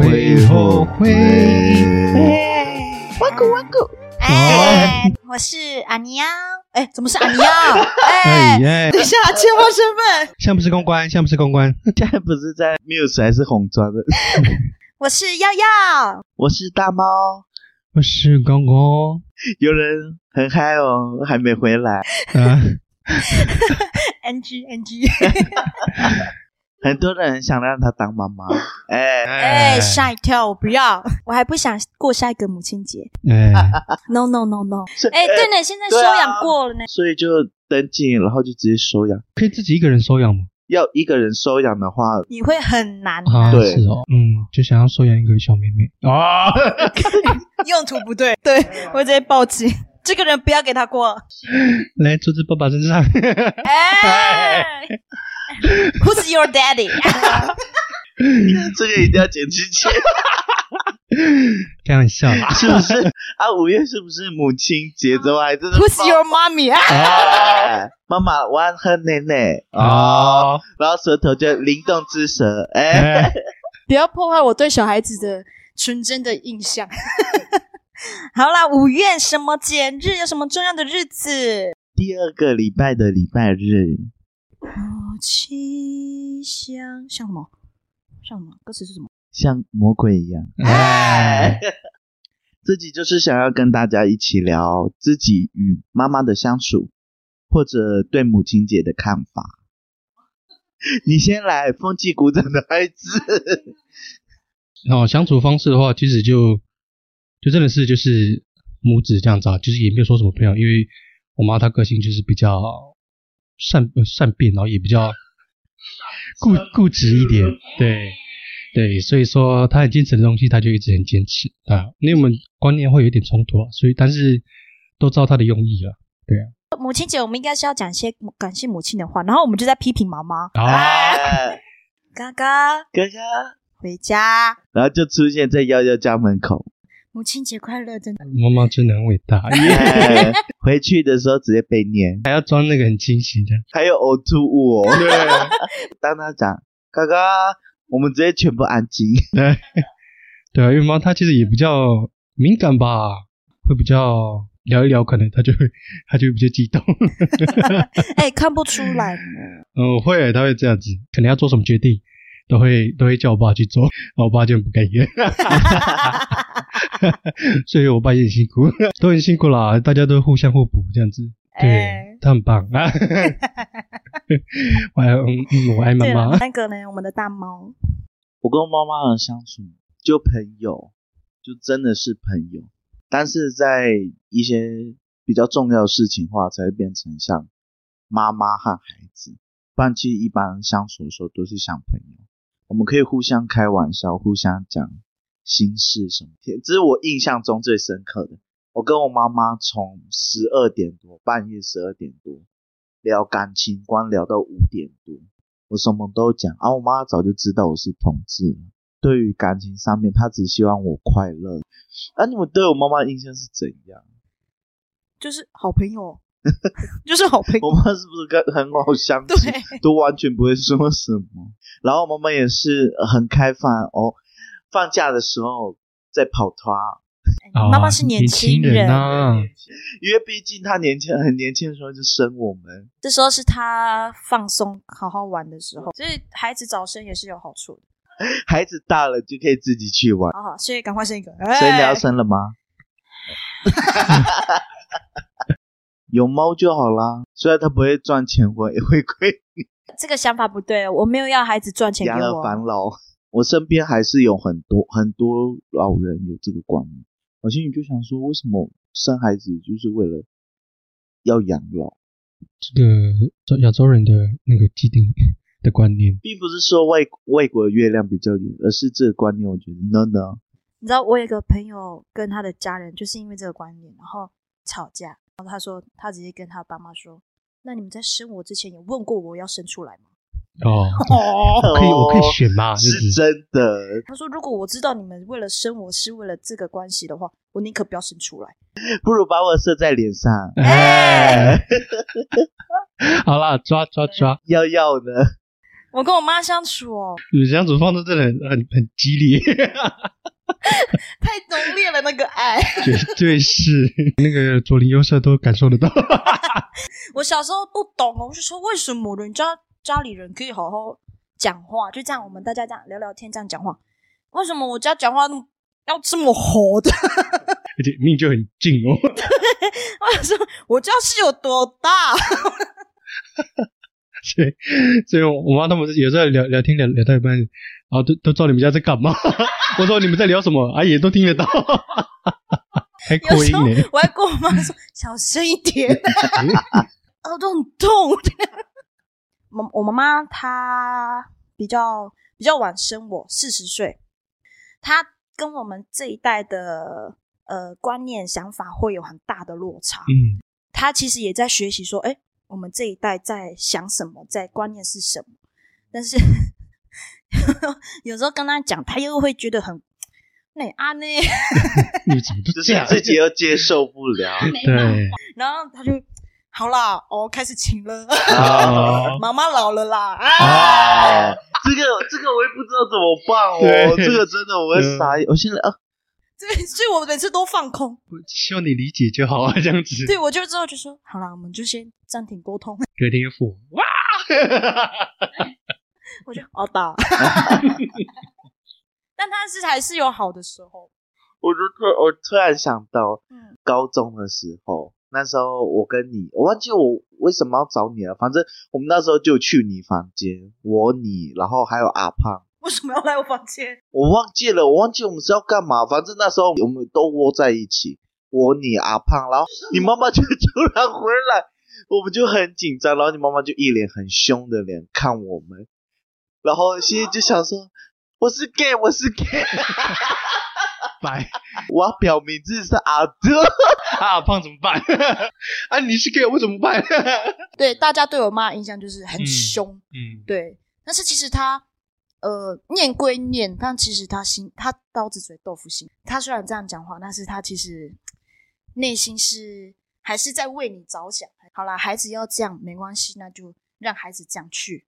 会后悔。哇咕哇咕，哎，我是阿尼亚。哎，怎么是阿尼亚？哎，哎，等一下，切换身份。像不是公关，像不是公关。现在不是在 Muse 还是红砖的？我是耀耀。我是大猫。我是公公。有人很嗨哦，还没回来。啊，NG NG。很多人想让他当妈妈。哎，哎，吓一跳，我不要，我还不想过下一个母亲节。哎，No No No No。是哎，对呢，现在收养过了呢。所以就登记，然后就直接收养。可以自己一个人收养吗？要一个人收养的话，你会很难对是哦，嗯，就想要收养一个小妹妹啊，用途不对，对我直接报警。这个人不要给他过。来坐在爸爸身上。哎 Who's your daddy？这个一定要剪进去，开玩笑啦。是不是？啊，五月是不是母亲节？怎么还真的 Who's your mommy？啊哎，妈妈，我要喝奶奶哦，哦，然后舌头就灵动之舌，哎，哎，不要破坏我对小孩子的纯真的印象。好啦，五月什么节日？有什么重要的日子？第二个礼拜的礼拜日，母亲像像什么？像什么？歌词是什么？像魔鬼一样。哎，自己就是想要跟大家一起聊自己与妈妈的相处，或者对母亲节的看法。你先来，风纪鼓掌的孩子。然后相处方式的话，其实就就真的是就是母子这样子啊，就是也没有说什么朋友，因为我妈她个性就是比较善呃善变，然后也比较固固执一点，对对，所以说他很坚持的东西，他就一直很坚持啊，因为我们观念会有点冲突啊，所以但是都知道他的用意了，对啊，母亲节我们应该是要讲一些感谢母亲的话，然后我们就在批评妈妈。啊，哎嘎。嘎哥哥，回家，然后就出现在幺幺家门口。母亲节快乐！真的，妈妈真的很伟大，哎回去的时候直接被念，还要装那个很清醒的，还有呕吐物哦。对 当他讲哥哥，我们直接全部安静。对对啊，因为妈她其实也比较敏感吧，会比较聊一聊，可能她就会她就会比较激动。哎、看不出来呢。嗯，会，她会这样子，可能要做什么决定，都会都会叫我爸去做，然后我爸就很不甘愿，所以我爸也很辛苦，都很辛苦啦，大家都互相互补这样子。对哎，他很棒啊！我爱嗯嗯，我爱妈妈。那个呢，我们的大猫，我跟我妈妈的相处，就朋友，就真的是朋友。但是在一些比较重要的事情的话，才会变成像妈妈和孩子。不然，其实一般相处的时候都是像朋友，我们可以互相开玩笑，互相讲心事什么的。这是我印象中最深刻的。我跟我妈妈从十二点多，半夜十二点多聊感情观，聊到五点多。我什么都讲，啊，我妈早就知道我是同志了。对于感情上面，她只希望我快乐。啊，你们对我妈妈的印象是怎样？就是好朋友，就是好朋友。我妈是不是跟很好相处，对，都完全不会说什么？然后我妈妈也是很开放哦，放假的时候在跑团，啊妈妈是年轻人人，啊，因为毕竟她年轻很年轻的时候就生我们，这时候是她放松、好好玩的时候，所以孩子早生也是有好处的。孩子大了就可以自己去玩。好好，所以赶快生一个。所以你要哎生了吗？有猫就好啦，虽然它不会赚钱，我也会归这个想法不对，我没有要孩子赚钱养儿给我。防老。我身边还是有很多很多老人有这个观念，我心里就想说，为什么生孩子就是为了要养老，这个亚洲人的那个既定 的观念，并不是说外外国的月亮比较圆，而是这个观念，我觉得 no no。你知道，我有一个朋友跟他的家人就是因为这个观念，然后吵架。然后他说，他直接跟他爸妈说：“那你们在生我之前有问过我要生出来吗哦，？”哦，可以，我可以选吗，是真的，他说：“如果我知道你们为了生我是为了这个关系的话，我宁可不要生出来。不如把我射在脸上。哎，好啦，抓抓抓，要要呢？我跟我妈相处哦，你相处方式真的很很很激烈，太浓烈了那个爱。绝 对是那个左邻右舍都感受得到。我小时候不懂哦，我就说为什么人家家里人可以好好讲话，就这样我们大家这样聊聊天，这样讲话，为什么我家讲话那么要这么吼的？而且命就很近哦。我说我家是有多大？所以，所以我妈他们有时候聊聊天聊聊到一半，然后都都知道你们家在干嘛。我说你们在聊什么，阿姨都听得到，还有时候扩音呢。我还跟我妈说小声一点，耳朵很痛。我我妈妈她比较比较晚生我，四十岁，她跟我们这一代的呃观念想法会有很大的落差。嗯，她其实也在学习说，哎，我们这一代在想什么，在观念是什么。但是 有时候跟他讲，他又会觉得很 那啊呢，你们怎么不？自己又接受不了。对然后他就好啦，哦，开始请了，啊，妈妈老了啦，啊，啊，这个这个我也不知道怎么办哦，对这个真的我会傻眼。我现在啊，对，所以我每次都放空。希望你理解就好啊，这样子。对，我就之后就说好啦，我们就先暂停沟通。隔天又哇，我就好打，但他是还是有好的时候，我就突我突然想到，嗯，高中的时候，那时候我跟你，我忘记我为什么要找你了。反正我们那时候就去你房间，我你，然后还有阿胖，为什么要来我房间？我忘记了，我忘记我们是要干嘛。反正那时候我们都窝在一起，我你阿胖，然后你妈妈就 突然回来，我们就很紧张，然后你妈妈就一脸很凶的脸看我们，然后心里就想说。我是 gay，我是 gay，拜我要表明自己是阿德。啊，胖怎么办？啊，你是 gay，我怎么办？对，大家对我妈的印象就是很嗯凶，嗯，对，但是其实她呃念归念，但其实他心他刀子嘴豆腐心。他虽然这样讲话，但是他其实内心是还是在为你着想。好啦，孩子要这样没关系，那就让孩子这样去。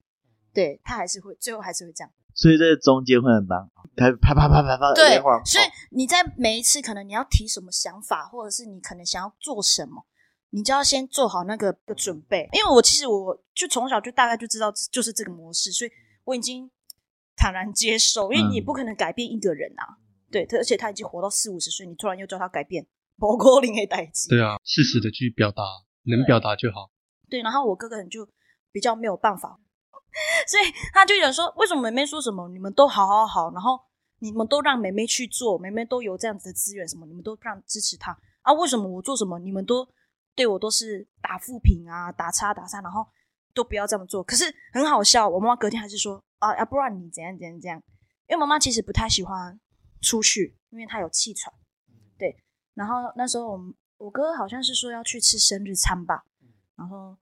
对他还是会最后还是会这样。所以这中间会很难熬，开始啪啪啪啪啪对，所以你在每一次可能你要提什么想法，或者是你可能想要做什么，你就要先做好那个的准备。因为我其实我就从小就大概就知道就是这个模式，所以我已经坦然接受。因为你不可能改变一个人啊，对，而且他已经活到四五十岁，你突然又叫他改变，不可能的代志。对啊，适时的去表达，能表达就好。对，然后我哥哥就比较没有办法，所以他就想说，为什么妹妹说什么，你们都好好好，然后你们都让妹妹去做，妹妹都有这样子的资源，什么你们都让支持她啊？为什么我做什么，你们都对我都是打负评啊，打叉打叉，然后都不要这么做？可是很好笑，我妈妈隔天还是说啊，要不然你怎样怎样怎样？因为妈妈其实不太喜欢出去，因为她有气喘，对。然后那时候我们我哥好像是说要去吃生日餐吧，然后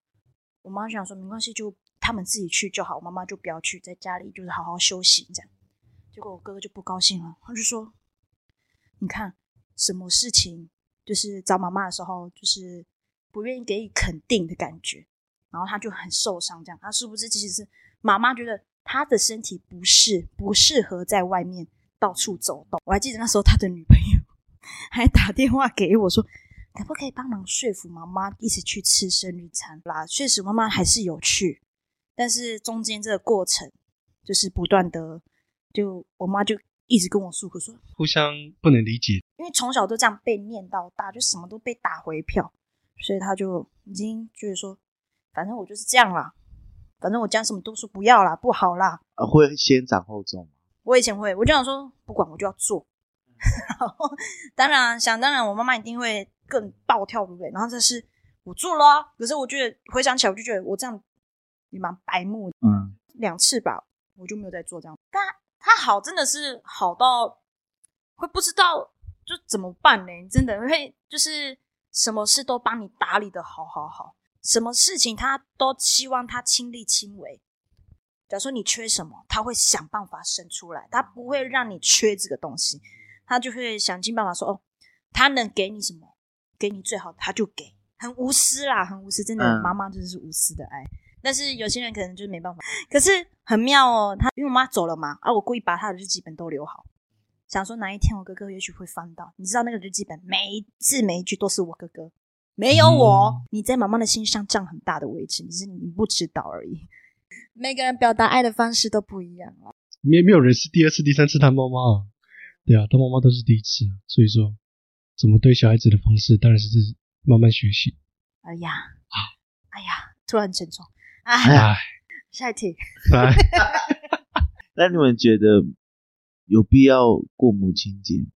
我妈就想说没关系，就他们自己去就好，我妈妈就不要去，在家里就是好好休息这样。结果我哥哥就不高兴了，他就说：“你看什么事情就是找妈妈的时候，就是不愿意给予肯定的感觉，然后他就很受伤。这样，他殊不知其实是妈妈觉得他的身体不适，不适合在外面到处走动。我还记得那时候他的女朋友 还打电话给我说。”可不可以帮忙说服妈妈一起去吃生日餐啦？确实，妈妈还是有去，但是中间这个过程就是不断的，就我妈就一直跟我诉苦说，互相不能理解，因为从小都这样被念到大，就什么都被打回票，所以她就已经觉得说，反正我就是这样啦，反正我讲什么都说不要啦，不好啦。呃会先斩后奏吗？我以前会，我就想说，不管我就要做。然后，当然想当然，我妈妈一定会更暴跳如雷。然后这是我做了啊，可是我觉得回想起来，我就觉得我这样也蛮白目的。嗯，两次吧，我就没有再做这样。但他好真的是好到会不知道就怎么办呢？真的会就是什么事都帮你打理的好好好，什么事情他都希望他亲力亲为。假如说你缺什么，他会想办法生出来，他不会让你缺这个东西，他就会想尽办法说哦，他能给你什么，给你最好他就给，很无私啦，很无私，真的，嗯妈妈真的是无私的爱。但是有些人可能就是没办法。可是很妙哦，他因为我妈走了嘛，啊，我故意把他的日记本都留好，想说哪一天我哥哥也许会翻到。你知道那个日记本每一字每一句都是我哥哥，没有我，你在妈妈的心上占很大的位置，只是你不知道而已。每个人表达爱的方式都不一样啊。没没有人是第二次、第三次当妈妈啊，对啊，当妈妈都是第一次啊，所以说怎么对小孩子的方式，当然是慢慢学习。哎呀，啊，哎呀，突然沉重，哎，哎，下一题，来 那你们觉得有必要过母亲节吗？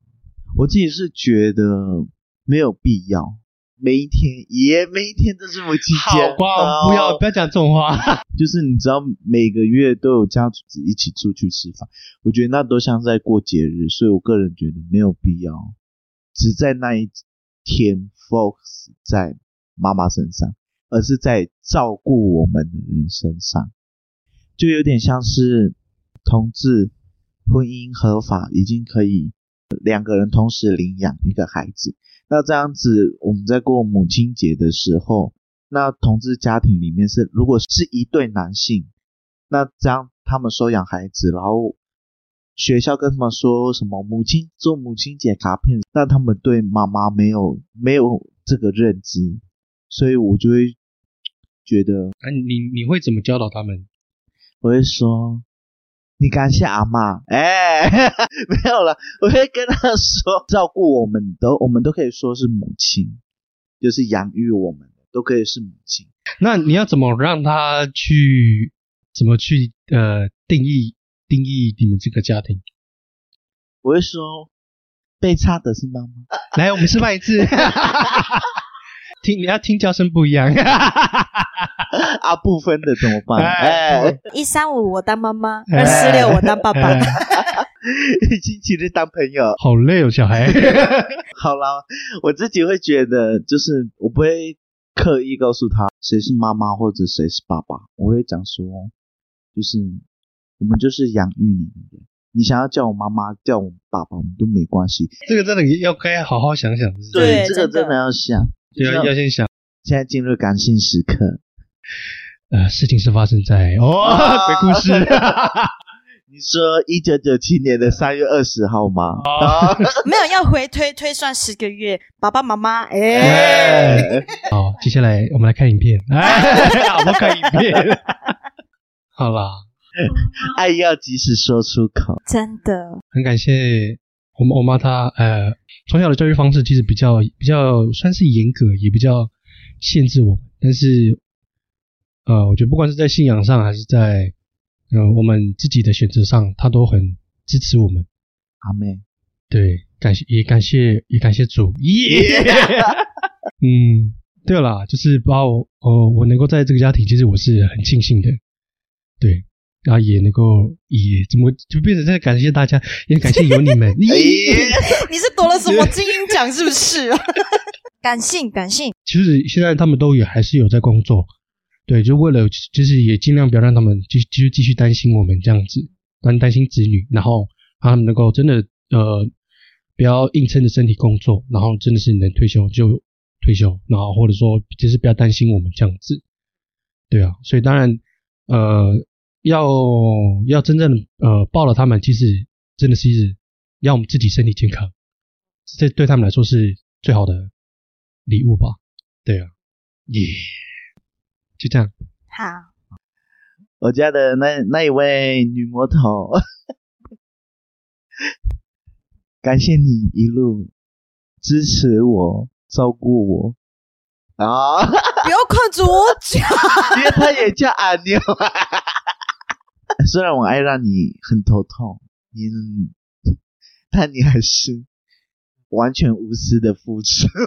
我自己是觉得没有必要。每一天，也每一天都是母亲节。好吧，不要不要讲这种话。就是你知道，每个月都有家族一起出去吃饭，我觉得那都像在过节日，所以我个人觉得没有必要，只在那一天 focus 在妈妈身上，而是在照顾我们的人身上，就有点像是同志婚姻合法，已经可以两个人同时领养一个孩子。那这样子，我们在过母亲节的时候，那同志家庭里面是，如果是一对男性，那这样他们收养孩子，然后学校跟他们说什么母亲做母亲节卡片，但他们对妈妈没有没有这个认知，所以我就会觉得，啊，你你会怎么教导他们？我会说。你感谢阿妈，哎，没有了。我会跟他说，照顾我们都，我们都可以说是母亲，就是养育我们的，都可以是母亲。那你要怎么让他去，怎么去呃定义定义你们这个家庭？我会说，被差的是妈妈。来，我们示范一次。听，你要听叫声不一样。啊，不分的怎么办？哎，一三五我当妈妈，二四六我当爸爸，星期日当朋友，好累哦，小孩。好了，我自己会觉得，就是我不会刻意告诉他谁是妈妈或者谁是爸爸，我会讲说，就是我们就是养育你的。人，你想要叫我妈妈，叫我爸爸，我们都没关系。这个真的要该好好想想。对，这个真的要想，要要先想。现在进入感性时刻。呃，事情是发生在哦，鬼故事。你说一九九七年的三月二十号吗？没有，要回推推算十个月。爸爸妈妈，哎，好，接下来我们来看影片。好，我们看影片。好啦，爱要及时说出口。真的，很感谢我们我妈，她呃，从小的教育方式其实比较比较算是严格，也比较限制我们，但是。呃，我觉得不管是在信仰上，还是在呃我们自己的选择上，她都很支持我们。阿妹，对，感谢也感谢也感谢主。耶，嗯，对了，就是把我哦，我能够在这个家庭，其实我是很庆幸的。对，然后也能够也怎么就变成在感谢大家，也感谢有你们。你你是夺了什么金鹰奖是不是？感性感性。其实现在他们都也还是有在工作。对，就为了就是也尽量不要让他们继继续继续担心我们这样子，担担心子女，然后让他们能够真的呃不要硬撑着身体工作，然后真的是能退休就退休，然后或者说就是不要担心我们这样子。对啊，所以当然呃要要真正呃抱了他们，其实真的是要我们自己身体健康，这对他们来说是最好的礼物吧？对啊，耶。就这样。好，我家的那那一位女魔头，感谢你一路支持我、照顾我啊！不要看着我讲，因为他也叫阿妞。虽然我爱让你很头痛，你，但你还是完全无私的付出。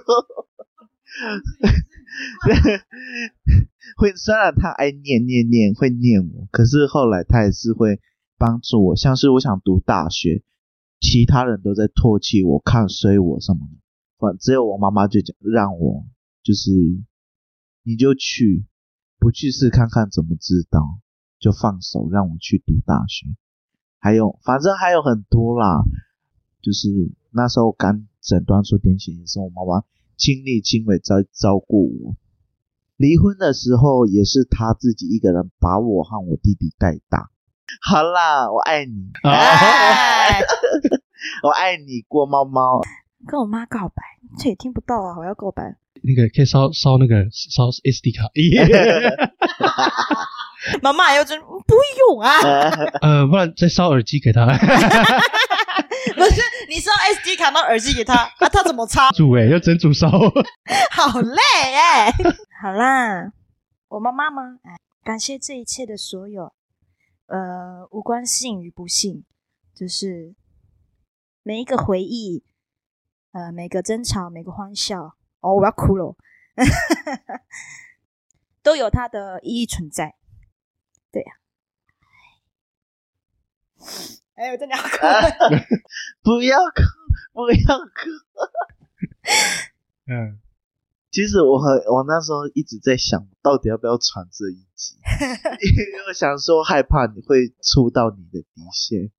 会虽然他爱念念念会念我，可是后来他也是会帮助我。像是我想读大学，其他人都在唾弃我、看衰我什么的，反只有我妈妈就讲让我就是你就去，不去试看看怎么知道，就放手让我去读大学。还有反正还有很多啦，就是那时候刚诊断出癫痫也是我妈妈亲力亲为在照顾我。离婚的时候也是他自己一个人把我和我弟弟带大。好啦，我爱你，啊，哎，我爱你，郭猫猫。跟我妈告白，这也听不到啊！我要告白，那个可以烧烧那个烧 SD 卡，妈妈要真不会用啊！呃，不然再烧耳机给他，不是，你烧 SD 卡到耳机给他，啊，他怎么插？煮哎，要整煮烧。好累哎！好啦，我妈妈吗？哎，感谢这一切的所有，呃，无关幸与不幸，就是每一个回忆，呃，每个争吵，每个欢笑。哦，我要哭了，都有它的意义存在。对呀、哎，我真的要哭了。不要哭，不要哭。嗯，其实我很，我那时候一直在想，到底要不要传这一集，因为我想说害怕你会触到你的底线。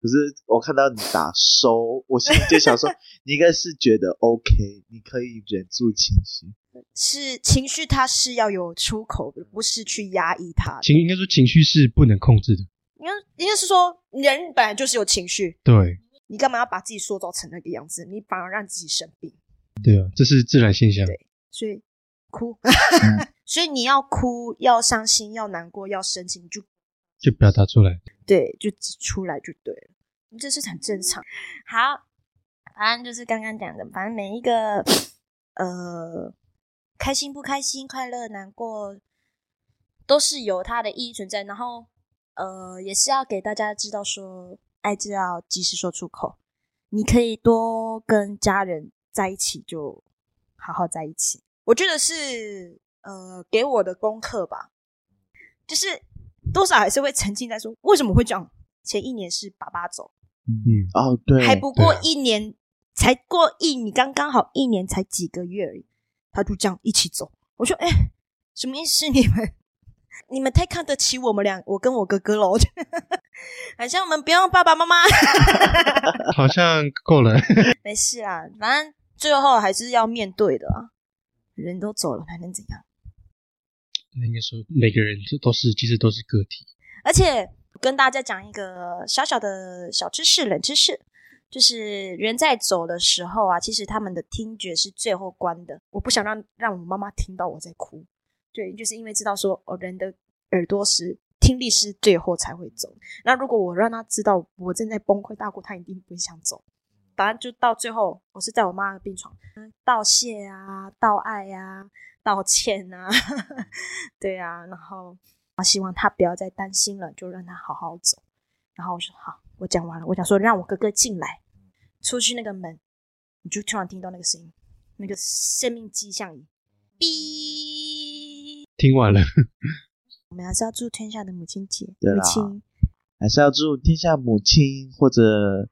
可是我看到你打收，我心里就想说，你应该是觉得 OK，你可以忍住情绪。是情绪，它是要有出口的，不是去压抑它的。情应该说情绪是不能控制的。应该应该是说，人本来就是有情绪，对你干嘛要把自己塑造成那个样子？你反而让自己生病。对啊，这是自然现象。对所以哭，嗯 所以你要哭，要伤心，要难过，要生气，你就就表达出来。对，就挤出来就对了，这是很正常。好，反正就是刚刚讲的，反正每一个呃，开心不开心、快乐难过，都是有它的意义存在。然后呃，也是要给大家知道说，爱就要及时说出口。你可以多跟家人在一起，就好好在一起。我觉得是呃给我的功课吧，就是多少还是会沉浸在说为什么会这样。前一年是爸爸走，嗯，哦，对，还不过一年，才过一，你刚刚好一年才几个月而已，他就这样一起走。我说，哎、什么意思？你们你们太看得起我们俩，我跟我哥哥喽，好像我们不用爸爸妈妈。好像够了。没事啊，反正最后还是要面对的啊。人都走了，还能怎样？应该说每个人都都是，其实都是个体。而且跟大家讲一个小小的小知识、冷知识，就是人在走的时候啊，其实他们的听觉是最后关的。我不想让让我妈妈听到我在哭，对，就是因为知道说哦，人的耳朵是听力是最后才会走。那如果我让他知道我正在崩溃大哭，他一定不会想走。反正就到最后，我是在我妈的病床，道谢啊，道爱啊，道歉啊，对啊，然后我希望他不要再担心了，就让他好好走。然后我说好，我讲完了，我想说让我哥哥进来，出去那个门，你就突然听到那个声音，那个生命迹象仪，哔。听完了，我们还是要祝天下的母亲节，母亲还是要祝天下母亲或者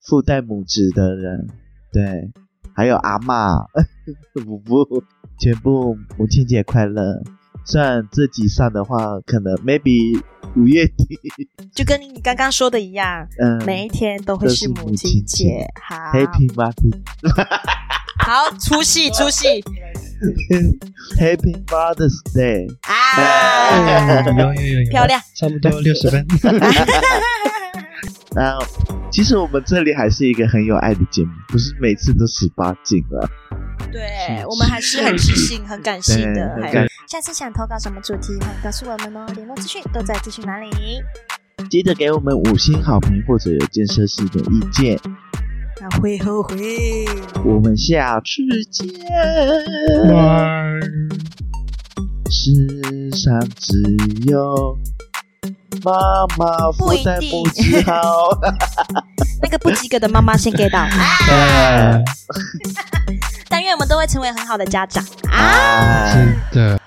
父代母子的人，对，还有阿嬷、母父，全部母亲节快乐。虽然这集上的话，可能 maybe 五月底，就跟你刚刚说的一样，嗯，每一天都会都是是母母亲亲节节。好 Happy Mother's 好，出戏出戏 Happy Mother's Day。啊！嗯有有有有，漂亮，差不多六十分。然后，其实我们这里还是一个很有爱的节目，不是每次都十八禁了。对我们还是很自信、很感性的。下次想投稿什么主题，欢迎告诉我们哦。联络资讯都在资讯栏里。记得给我们五星好评或者有建设性的意见。那会后悔。我们下次见。哇，世上只有妈妈不一父代母定之好。那个不及格的妈妈先给到。啊，会成为很好的家长啊！真的。